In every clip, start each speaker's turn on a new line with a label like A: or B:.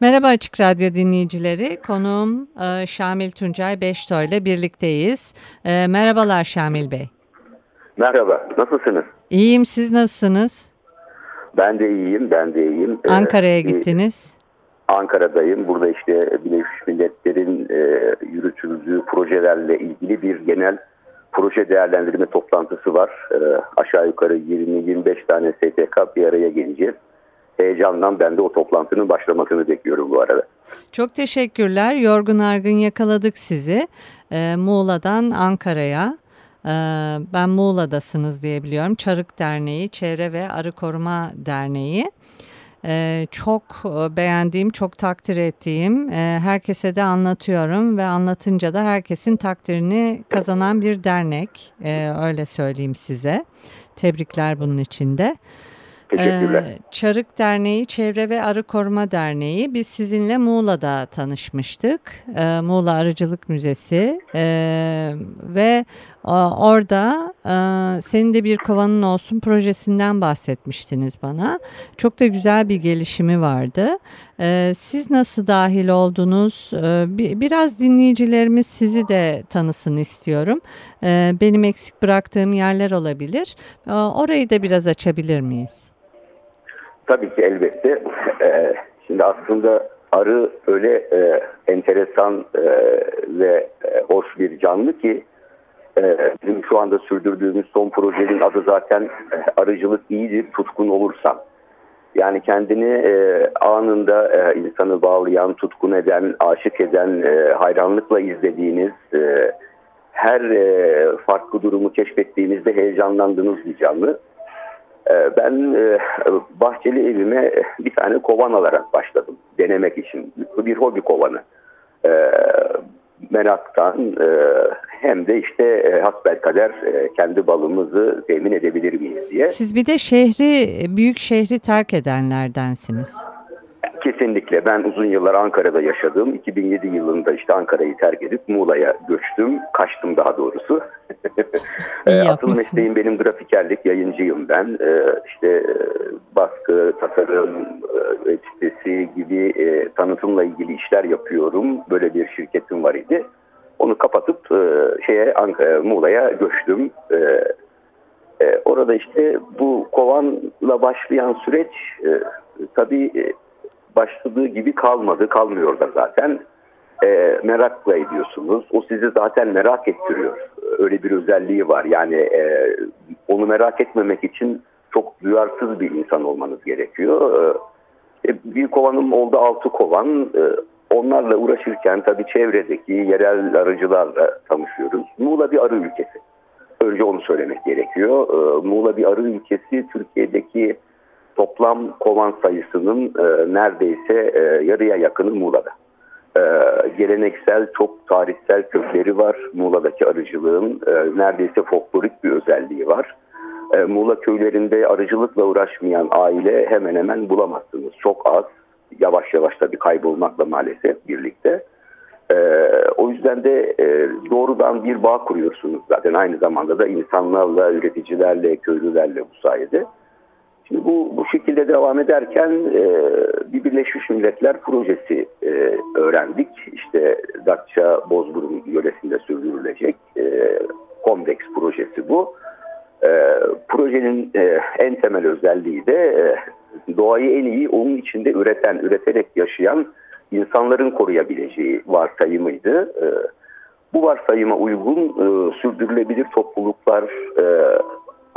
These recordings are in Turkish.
A: Merhaba Açık Radyo dinleyicileri. Konuğum e, Şamil Tuncay Beşto ile birlikteyiz. E, merhabalar Şamil Bey.
B: Merhaba, nasılsınız?
A: İyiyim, siz nasılsınız?
B: Ben de iyiyim, ben de iyiyim.
A: Ee, Ankara'ya gittiniz.
B: Ankara'dayım. Burada işte Birleşmiş Milletler'in e, yürütüldüğü projelerle ilgili bir genel proje değerlendirme toplantısı var. E, aşağı yukarı 20-25 tane STK bir araya geleceğiz heyecandan ben de o toplantının başlamasını bekliyorum bu arada.
A: Çok teşekkürler. Yorgun argın yakaladık sizi. Ee, Muğla'dan Ankara'ya. Ee, ben Muğla'dasınız diye biliyorum. Çarık Derneği, Çevre ve Arı Koruma Derneği. Ee, çok beğendiğim, çok takdir ettiğim, e, herkese de anlatıyorum ve anlatınca da herkesin takdirini kazanan bir dernek. Ee, öyle söyleyeyim size. Tebrikler bunun için de.
B: Teşekkürler. Ee,
A: Çarık Derneği Çevre ve Arı Koruma Derneği. Biz sizinle Muğla'da tanışmıştık. Ee, Muğla Arıcılık Müzesi. Ee, ve orada e, senin de bir kovanın olsun projesinden bahsetmiştiniz bana. Çok da güzel bir gelişimi vardı. siz nasıl dahil oldunuz? biraz dinleyicilerimiz sizi de tanısın istiyorum. benim eksik bıraktığım yerler olabilir. orayı da biraz açabilir miyiz?
B: Tabii ki elbette. Ee, şimdi aslında arı öyle e, enteresan e, ve e, hoş bir canlı ki bizim şu anda sürdürdüğümüz son projenin adı zaten e, arıcılık iyidir tutkun olursan. Yani kendini e, anında e, insanı bağlayan, tutkun eden, aşık eden, e, hayranlıkla izlediğiniz, e, her e, farklı durumu keşfettiğinizde heyecanlandığınız bir canlı. Ee, ben e, bahçeli evime bir tane kovan alarak başladım denemek için. Bir hobi kovanı. Ee, meraktan e, hem de işte e, hasbelkader kendi balımızı temin edebilir miyiz diye.
A: Siz bir de şehri, büyük şehri terk edenlerdensiniz.
B: Kesinlikle. Ben uzun yıllar Ankara'da yaşadım. 2007 yılında işte Ankara'yı terk edip Muğla'ya göçtüm. Kaçtım daha doğrusu.
A: İyi
B: Asıl mesleğim benim grafikerlik, yayıncıyım ben. Ee, işte e, baskı, tasarım, e, web sitesi gibi e, tanıtımla ilgili işler yapıyorum. Böyle bir şirketim var idi. Onu kapatıp şeye Ankara, Muğla'ya göçtüm. Orada işte bu kovanla başlayan süreç tabii başladığı gibi kalmadı, kalmıyor da zaten. E, merakla ediyorsunuz. O sizi zaten merak ettiriyor. Öyle bir özelliği var. Yani e, onu merak etmemek için çok duyarsız bir insan olmanız gerekiyor. E, bir kovanım oldu altı kovan. E, onlarla uğraşırken tabii çevredeki yerel arıcılarla tanışıyoruz. Muğla bir arı ülkesi. Önce onu söylemek gerekiyor. E, Muğla bir arı ülkesi Türkiye'deki toplam kovan sayısının e, neredeyse e, yarıya yakını Muğla'da. E, geleneksel çok tarihsel kökleri var Muğla'daki arıcılığın. E, neredeyse folklorik bir özelliği var. E, Muğla köylerinde arıcılıkla uğraşmayan aile hemen hemen bulamazsınız. Çok az. Yavaş yavaş da bir kaybolmakla maalesef birlikte. Ee, o yüzden de e, doğrudan bir bağ kuruyorsunuz zaten aynı zamanda da insanlarla, üreticilerle, köylülerle bu sayede. Şimdi bu, bu şekilde devam ederken e, bir Birleşmiş Milletler projesi e, öğrendik. İşte Datça Bozburun yöresinde sürdürülecek e, Komdex projesi bu. E, projenin e, en temel özelliği de e, doğayı en iyi onun içinde üreten, üreterek yaşayan insanların koruyabileceği varsayımıydı. E, bu varsayıma uygun e, sürdürülebilir topluluklar, e,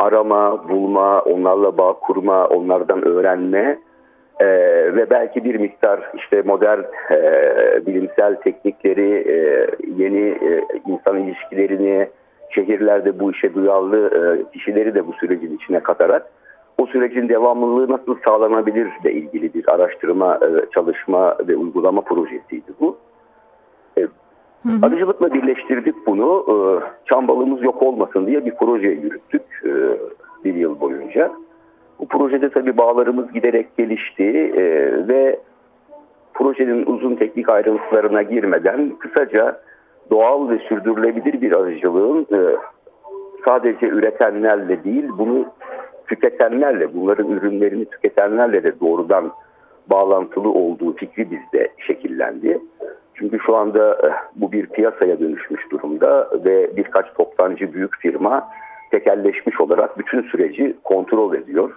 B: arama, bulma, onlarla bağ kurma, onlardan öğrenme e, ve belki bir miktar işte modern e, bilimsel teknikleri, e, yeni e, insan ilişkilerini, şehirlerde bu işe duyarlı e, kişileri de bu sürecin içine katarak o sürecin devamlılığı nasıl sağlanabilir ile ilgili bir araştırma, e, çalışma ve uygulama projesiydi bu. E, arıcılıkla birleştirdik bunu. E, çam balığımız yok olmasın diye bir proje yürüttük e, bir yıl boyunca. Bu projede tabii bağlarımız giderek gelişti e, ve projenin uzun teknik ayrıntılarına girmeden kısaca doğal ve sürdürülebilir bir arıcılığın e, sadece üretenlerle değil bunu tüketenlerle, bunların ürünlerini tüketenlerle de doğrudan bağlantılı olduğu fikri bizde şekillendi. Çünkü şu anda bu bir piyasaya dönüşmüş durumda ve birkaç toptancı büyük firma tekelleşmiş olarak bütün süreci kontrol ediyor.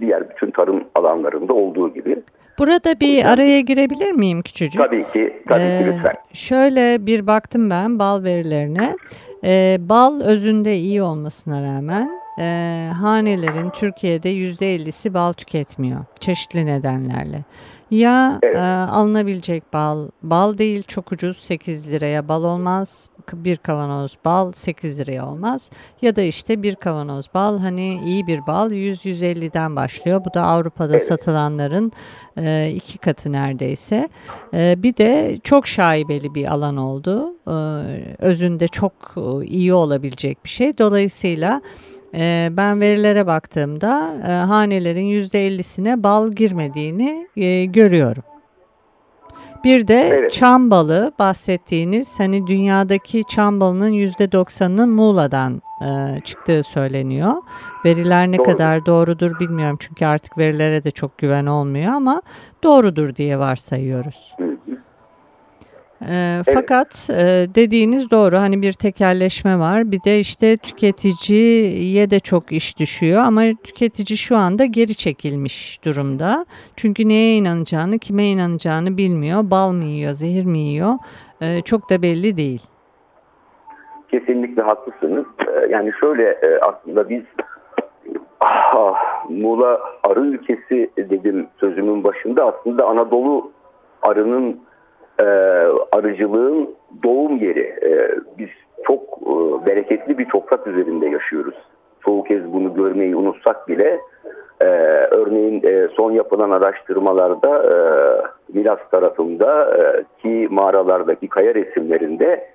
B: Diğer bütün tarım alanlarında olduğu gibi.
A: Burada bir araya girebilir miyim küçücük?
B: Tabii ki, tabii ee, ki lütfen.
A: Şöyle bir baktım ben bal verilerine. Ee, bal özünde iyi olmasına rağmen e, hanelerin Türkiye'de %50'si bal tüketmiyor çeşitli nedenlerle. Ya evet. e, alınabilecek bal, bal değil çok ucuz 8 liraya bal olmaz. Bir kavanoz bal 8 liraya olmaz. Ya da işte bir kavanoz bal hani iyi bir bal 100-150'den başlıyor. Bu da Avrupa'da evet. satılanların e, iki katı neredeyse. E, bir de çok şaibeli bir alan oldu. E, özünde çok e, iyi olabilecek bir şey. Dolayısıyla ee, ben verilere baktığımda e, hanelerin %50'sine bal girmediğini e, görüyorum. Bir de evet. çam balı bahsettiğiniz hani dünyadaki çam balının %90'ının Muğla'dan e, çıktığı söyleniyor. Veriler ne Doğru. kadar doğrudur bilmiyorum çünkü artık verilere de çok güven olmuyor ama doğrudur diye varsayıyoruz. Hı. E, evet. Fakat e, dediğiniz doğru. Hani bir tekerleşme var. Bir de işte tüketiciye de çok iş düşüyor. Ama tüketici şu anda geri çekilmiş durumda. Çünkü neye inanacağını kime inanacağını bilmiyor. Bal mı yiyor zehir mi yiyor? E, çok da belli değil.
B: Kesinlikle haklısınız. E, yani şöyle e, aslında biz ah, Muğla arı ülkesi dedim sözümün başında. Aslında Anadolu arının e, arıcılığın doğum yeri. E, biz çok e, bereketli bir toprak üzerinde yaşıyoruz. Çoğu kez bunu görmeyi unutsak bile e, örneğin e, son yapılan araştırmalarda e, Milas tarafında e, ki mağaralardaki kaya resimlerinde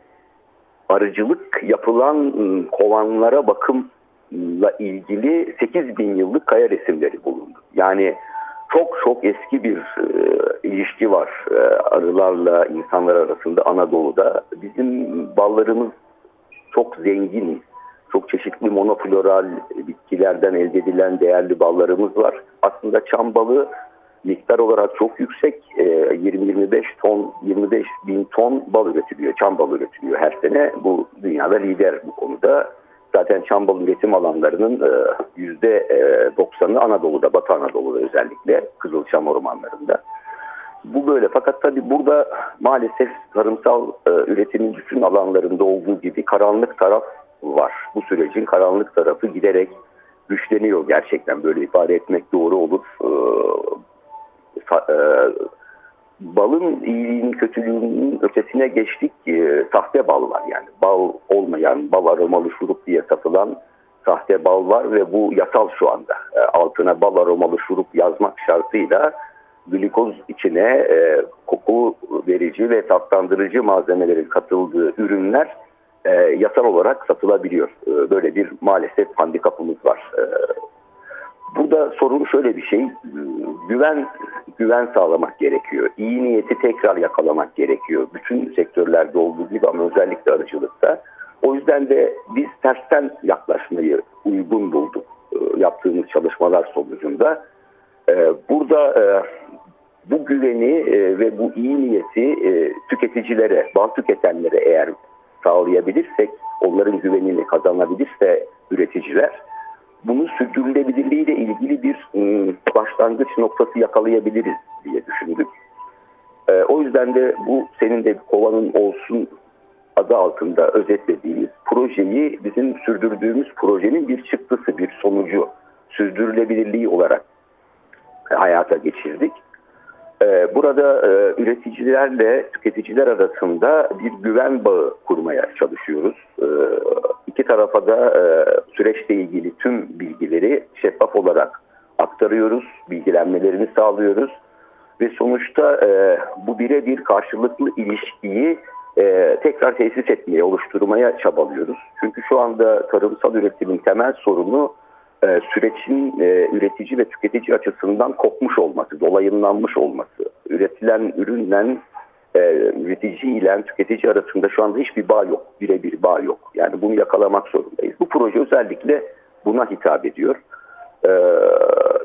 B: arıcılık yapılan kovanlara bakımla ilgili 8 bin yıllık kaya resimleri bulundu. Yani çok çok eski bir e, ilişki var e, arılarla insanlar arasında Anadolu'da. Bizim ballarımız çok zengin, çok çeşitli monofloral bitkilerden elde edilen değerli ballarımız var. Aslında çam balı miktar olarak çok yüksek. E, 20-25 ton, 25 bin ton bal üretiliyor, çam balı üretiliyor her sene. Bu dünyada lider bu konuda. Zaten çambal üretim alanlarının %90'ı e, Anadolu'da, Batı Anadolu'da özellikle Kızılçam ormanlarında. Bu böyle fakat tabii burada maalesef tarımsal e, üretimin bütün alanlarında olduğu gibi karanlık taraf var. Bu sürecin karanlık tarafı giderek güçleniyor gerçekten böyle ifade etmek doğru olur. Balın iyiliğinin kötülüğünün ötesine geçtik. E, sahte bal var yani. Bal olmayan, bal aromalı şurup diye satılan sahte bal var ve bu yasal şu anda. E, altına bal aromalı şurup yazmak şartıyla glikoz içine e, koku verici ve tatlandırıcı malzemelerin katıldığı ürünler e, yasal olarak satılabiliyor. E, böyle bir maalesef handikapımız var. E, Burada sorun şöyle bir şey, güven güven sağlamak gerekiyor. İyi niyeti tekrar yakalamak gerekiyor. Bütün sektörlerde olduğu gibi ama özellikle arıcılıkta. O yüzden de biz tersten yaklaşmayı uygun bulduk e, yaptığımız çalışmalar sonucunda. E, burada e, bu güveni ve bu iyi niyeti tüketicilere, bal tüketenlere eğer sağlayabilirsek, onların güvenini kazanabilirse üreticiler bunun sürdürülebilirliğiyle ilgili bir ıı, başlangıç noktası yakalayabiliriz diye düşündük. Ee, o yüzden de bu senin de kovanın olsun adı altında özetlediğimiz projeyi bizim sürdürdüğümüz projenin bir çıktısı, bir sonucu sürdürülebilirliği olarak hayata geçirdik. Ee, burada e, üreticilerle tüketiciler arasında bir güven bağı kurmaya çalışıyoruz. İki tarafa da e, süreçle ilgili tüm bilgileri şeffaf olarak aktarıyoruz, bilgilenmelerini sağlıyoruz ve sonuçta e, bu birebir karşılıklı ilişkiyi e, tekrar tesis etmeye, oluşturmaya çabalıyoruz. Çünkü şu anda tarımsal üretimin temel sorunu e, sürecin e, üretici ve tüketici açısından kopmuş olması, dolayımlanmış olması. Üretilen ürünle e, üretici ile tüketici arasında şu anda hiçbir bağ yok, birebir bağ yok. Yani bunu yakalamak zorundayız. Bu proje özellikle buna hitap ediyor. E,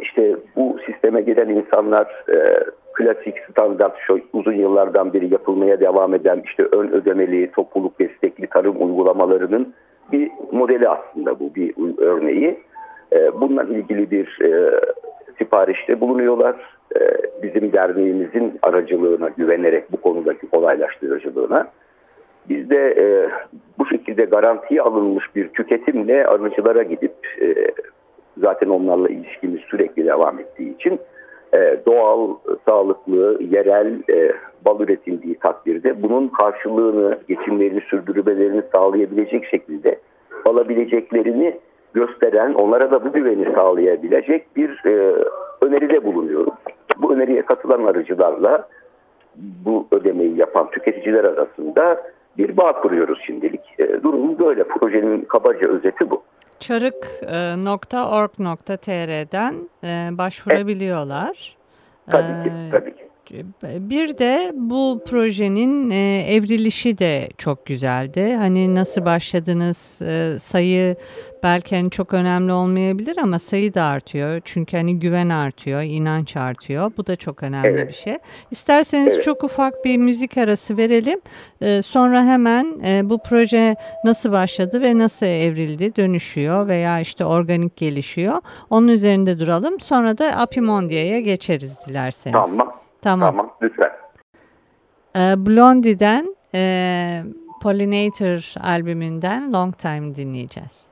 B: işte bu sisteme giren insanlar e, klasik standart şu uzun yıllardan beri yapılmaya devam eden işte ön ödemeli topluluk destekli tarım uygulamalarının bir modeli aslında bu bir örneği. E, bununla ilgili bir e, siparişte bulunuyorlar. E, bizim derneğimizin aracılığına güvenerek bu konudaki kolaylaştırıcılığına. Biz de e, bu şekilde garantiye alınmış bir tüketimle arıcılara gidip e, zaten onlarla ilişkimiz sürekli devam ettiği için e, doğal, sağlıklı, yerel bal üretildiği takdirde bunun karşılığını, geçimlerini sürdürmelerini sağlayabilecek şekilde alabileceklerini gösteren, onlara da bu güveni sağlayabilecek bir e, öneride bulunuyoruz. Bu öneriye katılan arıcılarla bu ödemeyi yapan tüketiciler arasında bir bağ kuruyoruz şimdilik. E, durum böyle. Projenin kabaca özeti bu.
C: Çarık.org.tr'den e, başvurabiliyorlar.
B: Tabii ki, tabii ki.
C: Bir de bu projenin e, evrilişi de çok güzeldi. Hani nasıl başladınız e, sayı belki hani çok önemli olmayabilir ama sayı da artıyor. Çünkü hani güven artıyor, inanç artıyor. Bu da çok önemli evet. bir şey. İsterseniz evet. çok ufak bir müzik arası verelim. E, sonra hemen e, bu proje nasıl başladı ve nasıl evrildi, dönüşüyor veya işte organik gelişiyor. Onun üzerinde duralım. Sonra da Apimondia'ya geçeriz dilerseniz.
B: Tamam. Tamam. Tamam lütfen.
C: Ee, Blondie'den e, Pollinator albümünden Long Time dinleyeceğiz.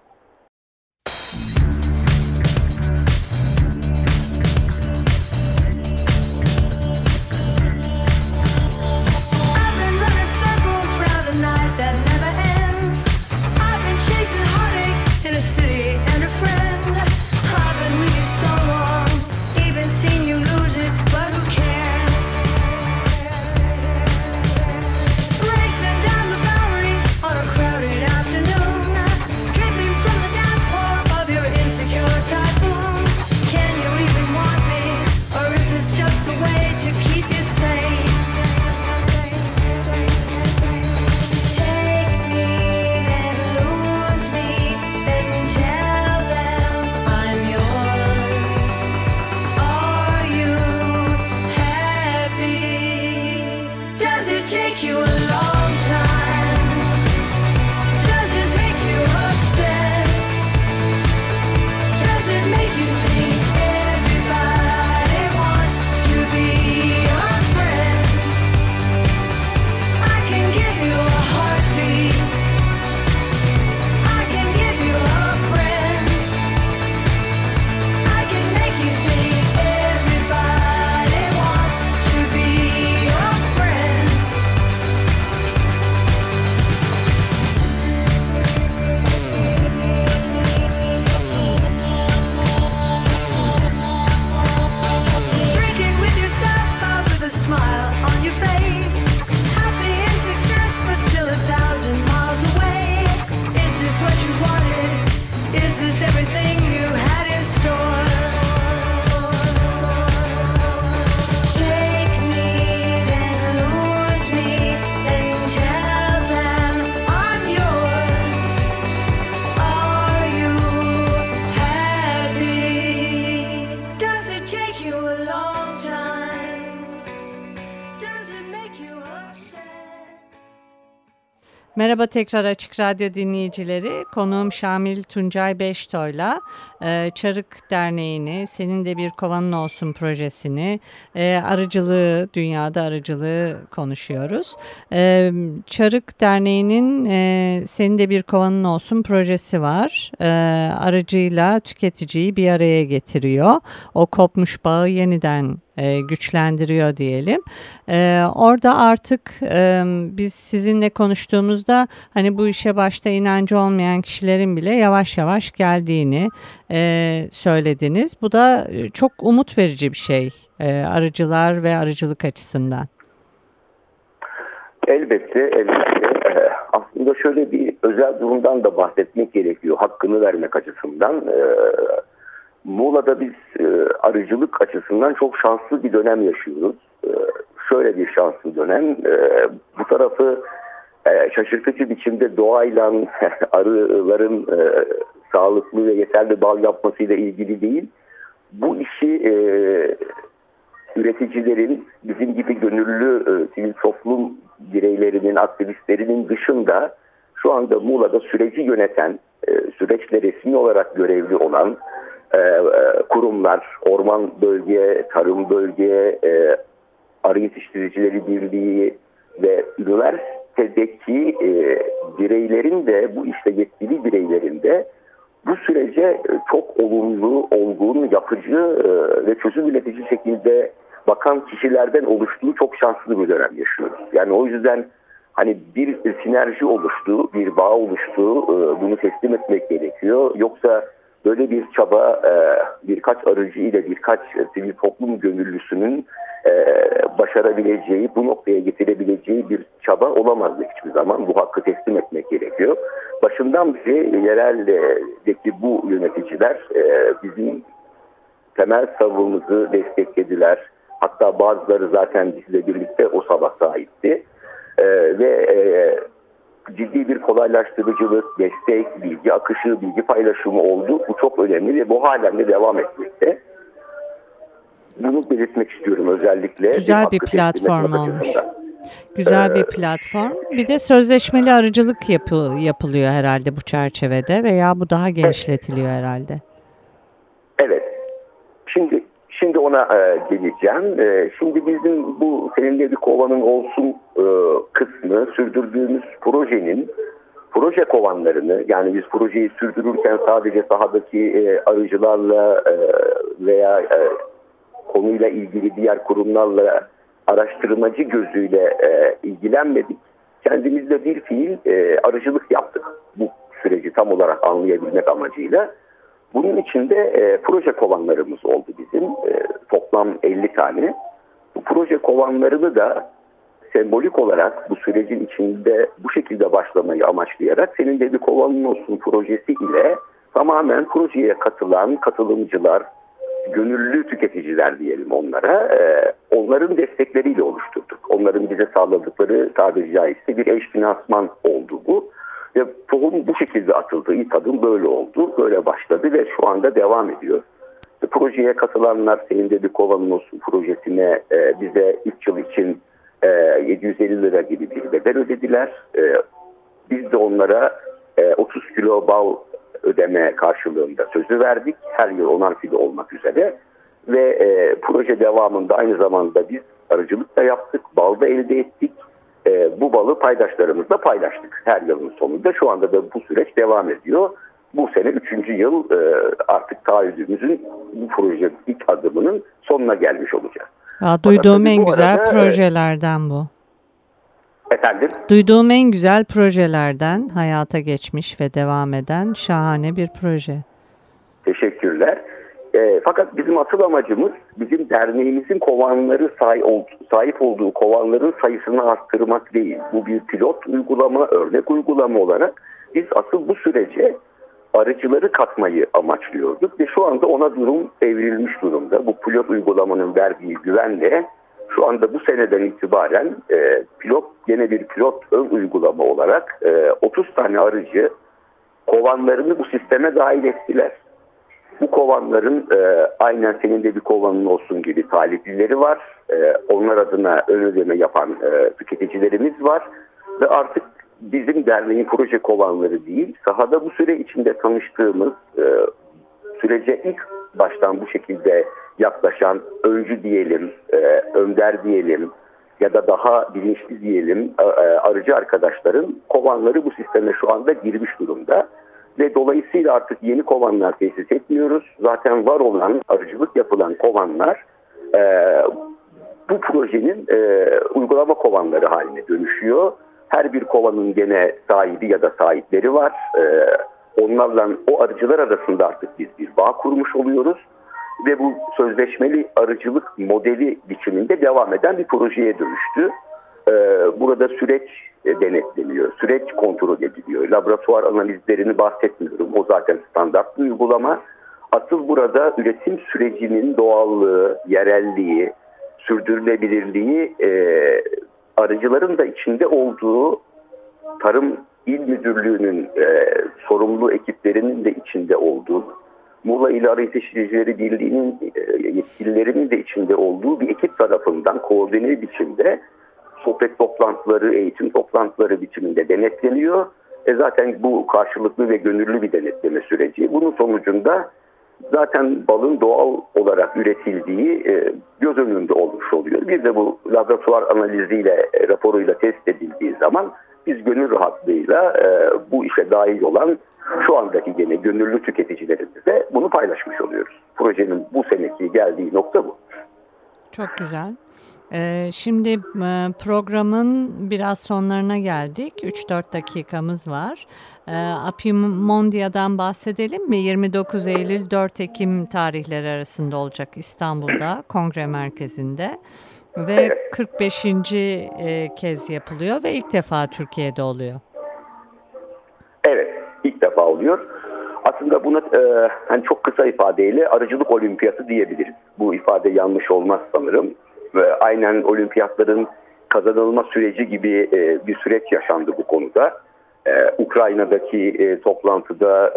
C: Merhaba tekrar Açık Radyo dinleyicileri. Konuğum Şamil Tuncay Beştoy'la e, Çarık Derneği'ni, Senin de Bir Kovanın Olsun projesini, e, arıcılığı, dünyada arıcılığı konuşuyoruz. E, Çarık Derneği'nin e, Senin de Bir Kovanın Olsun projesi var. E, arıcıyla tüketiciyi bir araya getiriyor. O kopmuş bağı yeniden
A: e, güçlendiriyor diyelim. E, orada artık e, biz sizinle konuştuğumuzda hani bu işe başta inancı olmayan kişilerin bile yavaş yavaş geldiğini e, söylediniz. Bu da e, çok umut verici bir şey e, arıcılar ve arıcılık açısından.
B: Elbette, elbette. Aslında şöyle bir özel durumdan da bahsetmek gerekiyor. Hakkını vermek açısından. Ee, Muğla'da biz e, arıcılık açısından çok şanslı bir dönem yaşıyoruz. Ee, şöyle bir şanslı dönem. Ee, bu tarafı e, şaşırtıcı biçimde doğayla arıların e, sağlıklı ve yeterli bal yapmasıyla ilgili değil. Bu işi e, üreticilerin bizim gibi gönüllü e, sivil toplum bireylerinin, aktivistlerinin dışında şu anda Muğla'da süreci yöneten, e, süreçle resmi olarak görevli olan e, e, kurumlar, orman bölge, tarım bölge, e, arı yetiştiricileri birliği ve üniversitedeki e, bireylerin de bu işte yetkili bireylerin de bu sürece çok olumlu, olgun, yapıcı ve çözüm üretici şekilde bakan kişilerden oluştuğu çok şanslı bir dönem yaşıyoruz. Yani o yüzden hani bir sinerji oluştu, bir bağ oluştu, bunu teslim etmek gerekiyor. Yoksa böyle bir çaba birkaç arıcı ile birkaç sivil toplum gönüllüsünün başarabileceği, bu noktaya getirebileceği bir çaba olamazdı hiçbir zaman. Bu hakkı teslim etmek gerekiyor. Başından beri yereldeki bu yöneticiler bizim temel savunumuzu desteklediler. Hatta bazıları zaten bizle birlikte o sabah sahitti. ve ciddi bir kolaylaştırıcılık, destek, bilgi akışı, bilgi paylaşımı oldu. Bu çok önemli ve bu halen de devam etmekte. Bunu belirtmek istiyorum özellikle.
A: Güzel bir, bir platform olmuş. Güzel bir platform. Bir de sözleşmeli arıcılık yapı, yapılıyor herhalde bu çerçevede veya bu daha genişletiliyor herhalde.
B: Evet. Şimdi şimdi ona e, geleceğim. E, şimdi bizim bu senin bir kovanın olsun e, kısmı sürdürdüğümüz projenin proje kovanlarını yani biz projeyi sürdürürken sadece sahadaki e, arıcılarla e, veya e, konuyla ilgili diğer kurumlarla araştırmacı gözüyle e, ilgilenmedik. Kendimizde bir fiil e, arıcılık yaptık bu süreci tam olarak anlayabilmek amacıyla. Bunun içinde e, proje kovanlarımız oldu bizim. E, toplam 50 tane. Bu proje kovanlarını da sembolik olarak bu sürecin içinde bu şekilde başlamayı amaçlayarak senin de kovanın olsun projesi ile tamamen projeye katılan katılımcılar, gönüllü tüketiciler diyelim onlara, e, onların destekleriyle oluşturduk. Onların bize sağladıkları tabiri caizse bir eş finansman oldu bu. Ve tohum bu şekilde atıldı. İlk adım böyle oldu. Böyle başladı ve şu anda devam ediyor. İşte projeye katılanlar senin de bir kovanın olsun projesine e, bize 3 yıl için e, 750 lira gibi bir bedel ödediler. E, biz de onlara e, 30 kilo bal ödeme karşılığında sözü verdik. Her yıl onar kilo olmak üzere. Ve e, proje devamında aynı zamanda biz arıcılık da yaptık, bal da elde ettik. E, bu balı paydaşlarımızla paylaştık her yılın sonunda. Şu anda da bu süreç devam ediyor. Bu sene üçüncü yıl e, artık taahhüdümüzün bu proje ilk adımının sonuna gelmiş olacağız.
A: Ya, duyduğum en güzel arada, projelerden bu.
B: Efendim?
A: Duyduğum en güzel projelerden hayata geçmiş ve devam eden şahane bir proje.
B: Teşekkürler. Fakat bizim asıl amacımız bizim derneğimizin kovanları sahip olduğu kovanların sayısını arttırmak değil. Bu bir pilot uygulama, örnek uygulama olarak biz asıl bu sürece arıcıları katmayı amaçlıyorduk ve şu anda ona durum evrilmiş durumda. Bu pilot uygulamanın verdiği güvenle şu anda bu seneden itibaren e, pilot yine bir pilot ön uygulama olarak e, 30 tane arıcı kovanlarını bu sisteme dahil ettiler. Bu kovanların e, aynen senin de bir kovanın olsun gibi taliplileri var. E, onlar adına ön ödeme yapan e, tüketicilerimiz var. Ve artık bizim derneğin proje kovanları değil, sahada bu süre içinde tanıştığımız, e, sürece ilk baştan bu şekilde yaklaşan öncü diyelim, e, önder diyelim ya da daha bilinçli diyelim e, e, arıcı arkadaşların kovanları bu sisteme şu anda girmiş durumda. Ve dolayısıyla artık yeni kovanlar tesis etmiyoruz. Zaten var olan arıcılık yapılan kovanlar e, bu projenin e, uygulama kovanları haline dönüşüyor. Her bir kovanın gene sahibi ya da sahipleri var. E, onlarla o arıcılar arasında artık biz bir bağ kurmuş oluyoruz ve bu sözleşmeli arıcılık modeli biçiminde devam eden bir projeye dönüştü. Ee, burada süreç e, denetleniyor, süreç kontrol ediliyor. Laboratuvar analizlerini bahsetmiyorum. O zaten standart bir uygulama. Asıl burada üretim sürecinin doğallığı, yerelliği, sürdürülebilirliği e, arıcıların da içinde olduğu Tarım İl Müdürlüğü'nün e, sorumlu ekiplerinin de içinde olduğu Muğla İl Arı Yetiştiricileri Birliği'nin e, yetkililerinin de içinde olduğu bir ekip tarafından koordine biçimde sohbet toplantıları, eğitim toplantıları biçiminde denetleniyor. E zaten bu karşılıklı ve gönüllü bir denetleme süreci. Bunun sonucunda zaten balın doğal olarak üretildiği e, göz önünde olmuş oluyor. Bir de bu laboratuvar analiziyle, e, raporuyla test edildiği zaman biz gönül rahatlığıyla e, bu işe dahil olan şu andaki gene gönüllü tüketicilerimizle bunu paylaşmış oluyoruz. Projenin bu seneki geldiği nokta bu.
A: Çok güzel. Ee, şimdi e, programın biraz sonlarına geldik. 3-4 dakikamız var. Ee, Apim Mondia'dan bahsedelim mi? 29 Eylül 4 Ekim tarihleri arasında olacak İstanbul'da kongre merkezinde ve 45. E, kez yapılıyor ve ilk defa Türkiye'de oluyor.
B: Evet, ilk defa oluyor. Aslında buna e, hani çok kısa ifadeyle arıcılık olimpiyatı diyebiliriz. Bu ifade yanlış olmaz sanırım. Aynen olimpiyatların kazanılma süreci gibi e, bir süreç yaşandı bu konuda. E, Ukrayna'daki e, toplantıda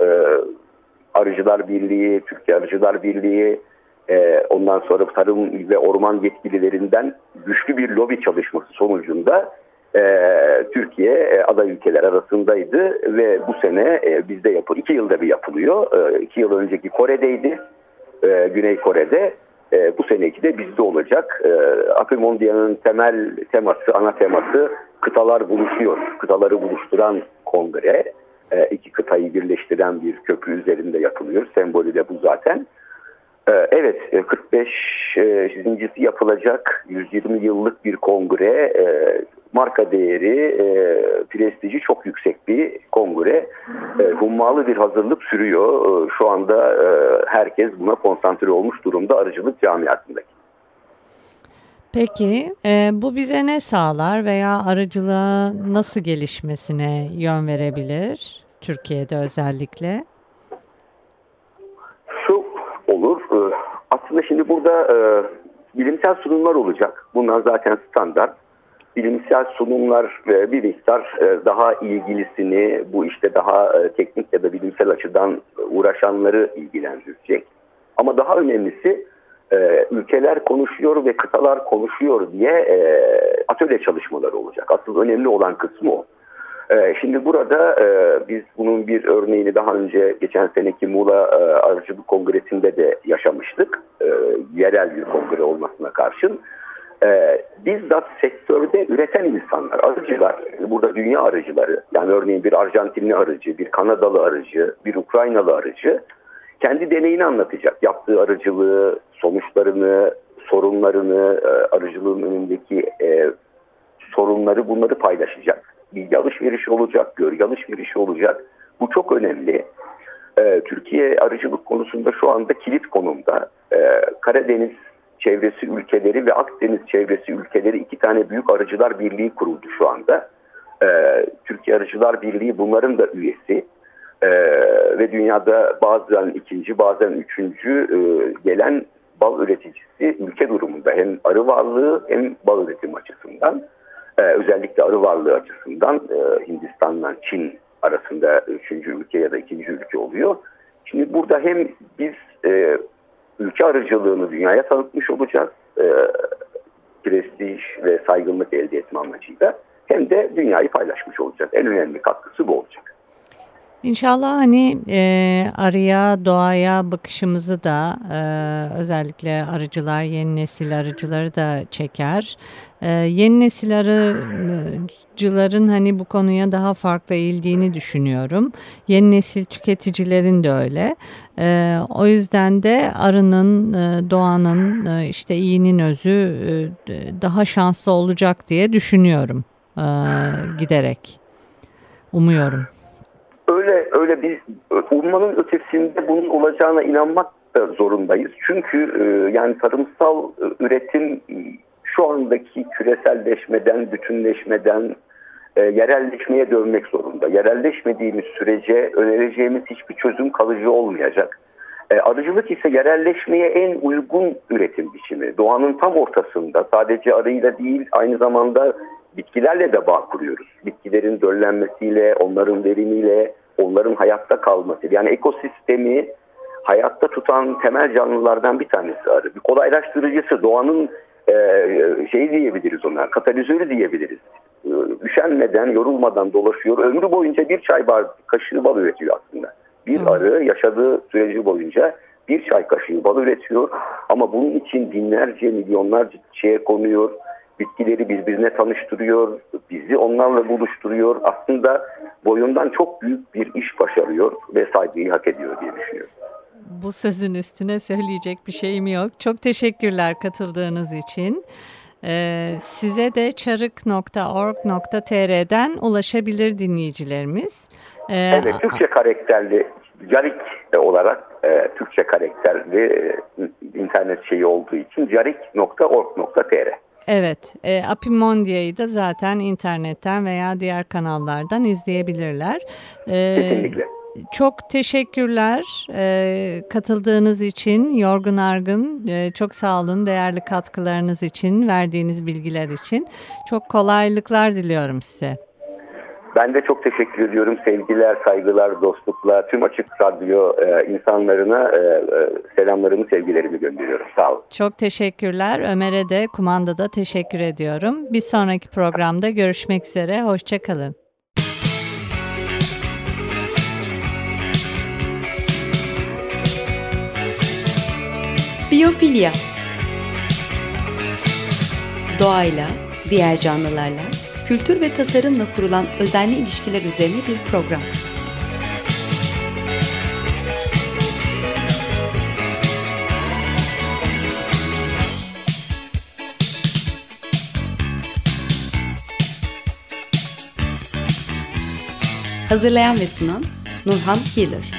B: Arıcılar Birliği, Türkiye Arıcılar Birliği, ondan sonra tarım ve orman yetkililerinden güçlü bir lobi çalışması sonucunda Türkiye e, aday ülkeler arasındaydı ve bu sene bizde yapı iki yılda bir yapılıyor. E, iki yıl önceki Kore'deydi, Güney Kore'de. E, bu seneki de bizde olacak. E, Apimondia'nın temel teması, ana teması kıtalar buluşuyor. Kıtaları buluşturan kongre. E, iki kıtayı birleştiren bir köprü üzerinde yapılıyor. Sembolü de bu zaten. E, evet, 45. E, yapılacak 120 yıllık bir kongre. E, marka değeri, e, prestiji çok yüksek bir kongre. E, hummalı bir hazırlık sürüyor. E, şu anda e, herkes buna konsantre olmuş durumda arıcılık camiasındaki.
A: Peki e, bu bize ne sağlar veya arıcılığa nasıl gelişmesine yön verebilir Türkiye'de özellikle?
B: Şu olur. E, aslında şimdi burada e, bilimsel sunumlar olacak. Bunlar zaten standart bilimsel sunumlar e, bir miktar e, daha ilgilisini bu işte daha e, teknik ya da bilimsel açıdan uğraşanları ilgilendirecek. Ama daha önemlisi ülkeler konuşuyor ve kıtalar konuşuyor diye atölye çalışmaları olacak. Asıl önemli olan kısmı o. Şimdi burada biz bunun bir örneğini daha önce geçen seneki Muğla Arıcılık Kongresi'nde de yaşamıştık. Yerel bir kongre olmasına karşın e, bizzat sektörde üreten insanlar, arıcılar, burada dünya arıcıları, yani örneğin bir Arjantinli arıcı, bir Kanadalı arıcı, bir Ukraynalı arıcı kendi deneyini anlatacak. Yaptığı arıcılığı, sonuçlarını, sorunlarını, e, arıcılığın önündeki e, sorunları bunları paylaşacak. Bilgi alışverişi olacak, görgü alışverişi olacak. Bu çok önemli. E, Türkiye arıcılık konusunda şu anda kilit konumda. E, Karadeniz çevresi ülkeleri ve Akdeniz çevresi ülkeleri iki tane büyük arıcılar birliği kuruldu şu anda. Ee, Türkiye Arıcılar Birliği bunların da üyesi. Ee, ve dünyada bazen ikinci bazen üçüncü e, gelen bal üreticisi ülke durumunda hem arı varlığı hem bal üretim açısından e, özellikle arı varlığı açısından e, Hindistan'la Çin arasında üçüncü ülke ya da ikinci ülke oluyor. Şimdi burada hem biz e, ülke arıcılığını dünyaya tanıtmış olacağız. E, prestij ve saygınlık elde etme amacıyla hem de dünyayı paylaşmış olacağız. En önemli katkısı bu olacak.
A: İnşallah hani e, arıya, doğaya bakışımızı da e, özellikle arıcılar, yeni nesil arıcıları da çeker. E, yeni nesil arıcıların hani bu konuya daha farklı eğildiğini düşünüyorum. Yeni nesil tüketicilerin de öyle. E, o yüzden de arının, e, doğanın, e, işte iyinin özü e, daha şanslı olacak diye düşünüyorum e, giderek. Umuyorum
B: öyle öyle bir ummanın ötesinde bunun olacağına inanmak da zorundayız. Çünkü e, yani tarımsal e, üretim şu andaki küreselleşmeden, bütünleşmeden e, yerelleşmeye dönmek zorunda. Yerelleşmediğimiz sürece önereceğimiz hiçbir çözüm kalıcı olmayacak. E, arıcılık ise yerelleşmeye en uygun üretim biçimi. Doğanın tam ortasında sadece arıyla değil aynı zamanda bitkilerle de bağ kuruyoruz. Bitkilerin döllenmesiyle, onların verimiyle, onların hayatta kalması. Yani ekosistemi hayatta tutan temel canlılardan bir tanesi arı. Bir kolaylaştırıcısı, doğanın e, şey diyebiliriz ona, katalizörü diyebiliriz. E, üşenmeden, yorulmadan dolaşıyor. Ömrü boyunca bir çay bar, kaşığı bal üretiyor aslında. Bir arı yaşadığı süreci boyunca bir çay kaşığı bal üretiyor. Ama bunun için binlerce, milyonlarca çiçeğe konuyor bitkileri birbirine tanıştırıyor, bizi onlarla buluşturuyor. Aslında boyundan çok büyük bir iş başarıyor ve saygıyı hak ediyor diye düşünüyorum.
A: Bu sözün üstüne söyleyecek bir şeyim yok. Çok teşekkürler katıldığınız için. Ee, size de çarık.org.tr'den ulaşabilir dinleyicilerimiz.
B: Ee, evet, Türkçe karakterli Carik olarak e, Türkçe karakterli e, internet şeyi olduğu için carik.org.tr
A: Evet, e, Apimondia'yı da zaten internetten veya diğer kanallardan izleyebilirler.
B: E, Kesinlikle.
A: Çok teşekkürler e, katıldığınız için. Yorgun Argın e, çok sağ olun değerli katkılarınız için, verdiğiniz bilgiler için. Çok kolaylıklar diliyorum size.
B: Ben de çok teşekkür ediyorum. Sevgiler, saygılar, dostluklar, tüm Açık Radyo e, insanlarına e, e, selamlarımı, sevgilerimi gönderiyorum. Sağ olun.
A: Çok teşekkürler. Ömer'e de kumandada teşekkür ediyorum. Bir sonraki programda görüşmek üzere. Hoşçakalın.
D: Biyofilya Doğayla, diğer canlılarla kültür ve tasarımla kurulan özenli ilişkiler üzerine bir program. Hazırlayan ve sunan Nurhan Healer